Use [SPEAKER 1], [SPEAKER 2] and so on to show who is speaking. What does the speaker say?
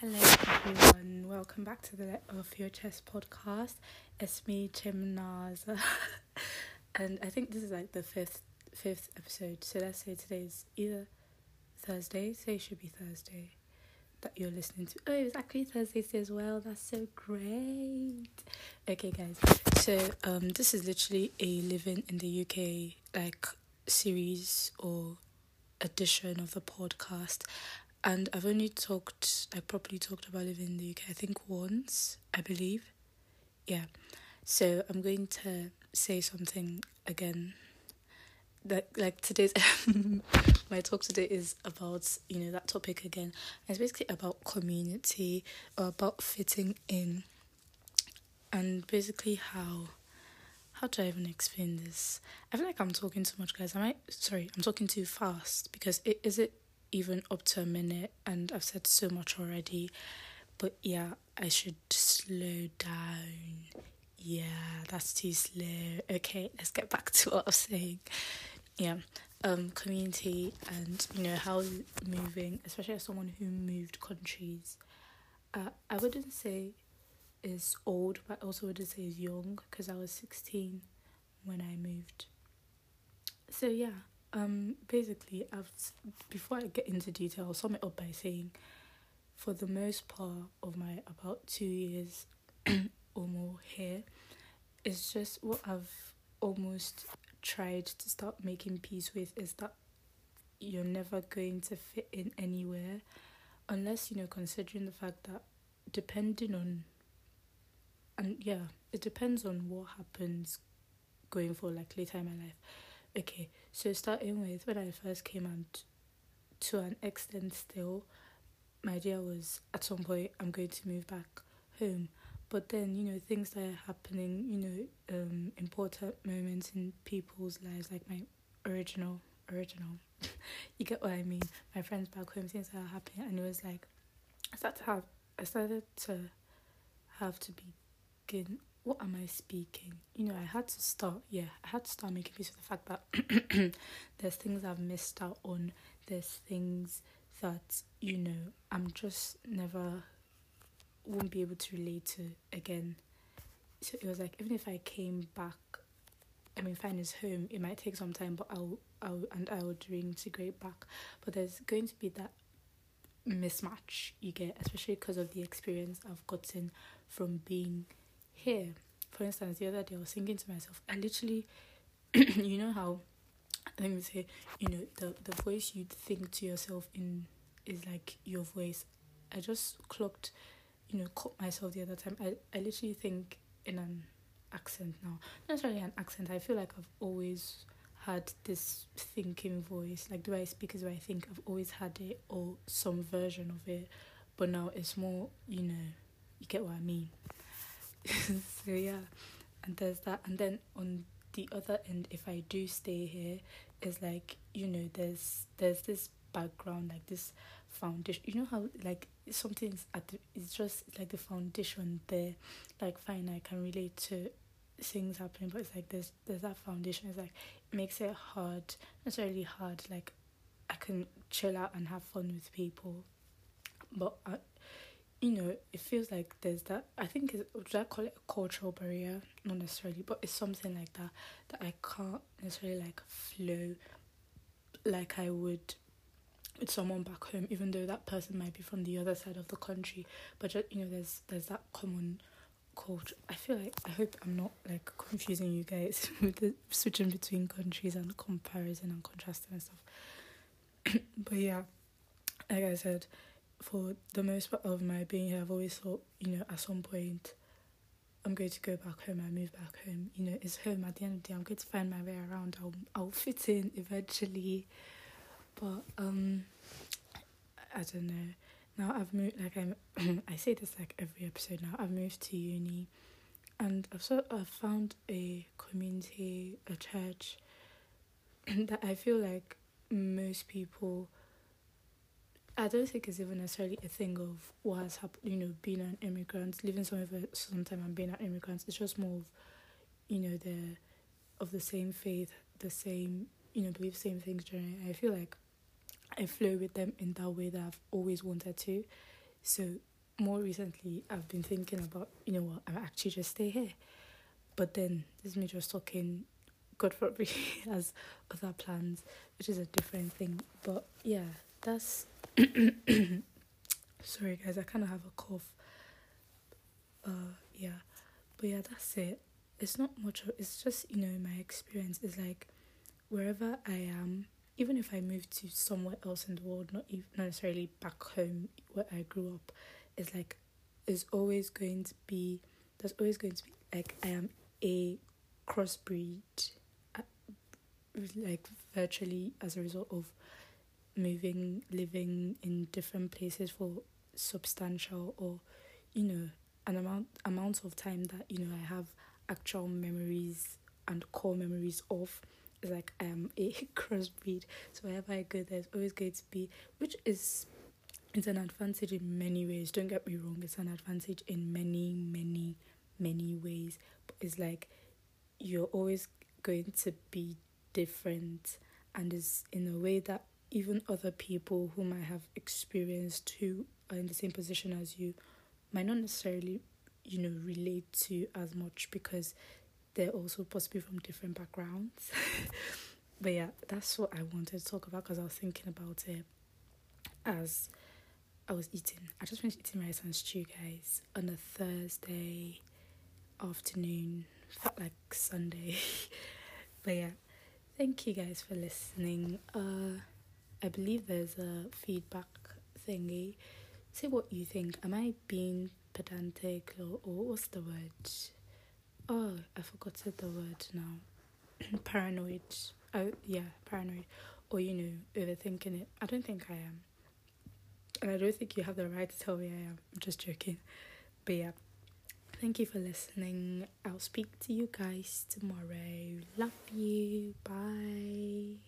[SPEAKER 1] Hello, everyone. Welcome back to the Let Off Your Chest podcast. It's me, Chimnaza, and I think this is like the fifth fifth episode. So let's say today's either Thursday. So it should be Thursday that you're listening to. Oh, it's actually Thursday as well. That's so great. Okay, guys. So um, this is literally a living in the UK like series or edition of the podcast and I've only talked like properly talked about living in the UK I think once I believe yeah so I'm going to say something again that like today's my talk today is about you know that topic again it's basically about community or about fitting in and basically how how do I even explain this? I feel like I'm talking too much, guys. Am I sorry? I'm talking too fast because it is it even up to a minute, and I've said so much already. But yeah, I should slow down. Yeah, that's too slow. Okay, let's get back to what I was saying. Yeah, um, community and you know how moving, especially as someone who moved countries. Uh, I wouldn't say is old, but I also wouldn't say is young because I was sixteen when I moved. So yeah, um, basically, I've before I get into detail, I'll sum it up by saying, for the most part of my about two years or more here, it's just what I've almost tried to start making peace with is that you're never going to fit in anywhere unless you know considering the fact that depending on and yeah it depends on what happens going for like later in my life okay so starting with when i first came out to an extent still my idea was at some point i'm going to move back home. But then you know things that are happening you know um important moments in people's lives like my original original you get what i mean my friends back home things that are happening and it was like i started to have i started to have to begin what am I speaking? You know, I had to start, yeah, I had to start making peace with the fact that there's things I've missed out on, there's things that, you know, I'm just never, won't be able to relate to again. So it was like, even if I came back, I mean, fine, it's home, it might take some time, but I'll, I'll, and I would reintegrate back. But there's going to be that mismatch you get, especially because of the experience I've gotten from being here. For instance, the other day I was thinking to myself, I literally, you know how, let me say, you know, the, the voice you think to yourself in is like your voice. I just clocked, you know, caught myself the other time. I, I literally think in an accent now. Not necessarily an accent. I feel like I've always had this thinking voice. Like the way I speak is the way I think. I've always had it or some version of it. But now it's more, you know, you get what I mean. so yeah, and there's that, and then on the other end, if I do stay here, is like you know there's there's this background like this foundation. You know how like something's at the, it's just like the foundation there. Like fine, I can relate to things happening, but it's like there's there's that foundation. It's like it makes it hard, necessarily hard. Like I can chill out and have fun with people, but I, you know, it feels like there's that. I think it's, would I call it a cultural barrier? Not necessarily, but it's something like that that I can't necessarily like flow like I would with someone back home, even though that person might be from the other side of the country. But just, you know, there's there's that common culture. I feel like I hope I'm not like confusing you guys with the switching between countries and comparison and contrasting and stuff. but yeah, like I said, for the most part of my being here, I've always thought, you know, at some point, I'm going to go back home. I move back home. You know, it's home. At the end of the day, I'm going to find my way around. I'll I'll fit in eventually, but um, I don't know. Now I've moved. Like I'm, I say this like every episode. Now I've moved to uni, and I've sort I've found a community, a church, that I feel like most people I don't think it's even necessarily a thing of what has happened, you know, being an immigrant, living somewhere for some time and being an immigrant. It's just more of, you know, the of the same faith, the same, you know, believe same things generally. I feel like I flow with them in that way that I've always wanted to. So more recently, I've been thinking about, you know what, I actually just stay here. But then this is me just talking, God forbid, as other plans, which is a different thing. But yeah, that's. Sorry, guys, I kind of have a cough. Uh, yeah, but yeah, that's it. It's not much. It's just you know my experience is like wherever I am, even if I move to somewhere else in the world, not even not necessarily back home where I grew up, it's like is always going to be there's always going to be like I am a crossbreed, uh, like virtually as a result of moving, living in different places for substantial or you know an amount amount of time that you know I have actual memories and core memories of is like I am a crossbreed. So wherever I go, there's always going to be, which is it's an advantage in many ways. Don't get me wrong, it's an advantage in many, many, many ways. But it's like you're always going to be different, and is in a way that even other people who might have experienced who are in the same position as you might not necessarily, you know, relate to as much because they're also possibly from different backgrounds. but yeah, that's what I wanted to talk about because I was thinking about it as I was eating. I just finished eating rice and stew, guys, on a Thursday afternoon. Felt like Sunday. but yeah, thank you guys for listening. Uh, I believe there's a feedback thingy. Say what you think. Am I being pedantic or, or what's the word? Oh, I forgot the word now. paranoid. Oh, yeah, paranoid. Or, you know, overthinking it. I don't think I am. And I don't think you have the right to tell me I am. I'm just joking. But yeah, thank you for listening. I'll speak to you guys tomorrow. Love you. Bye.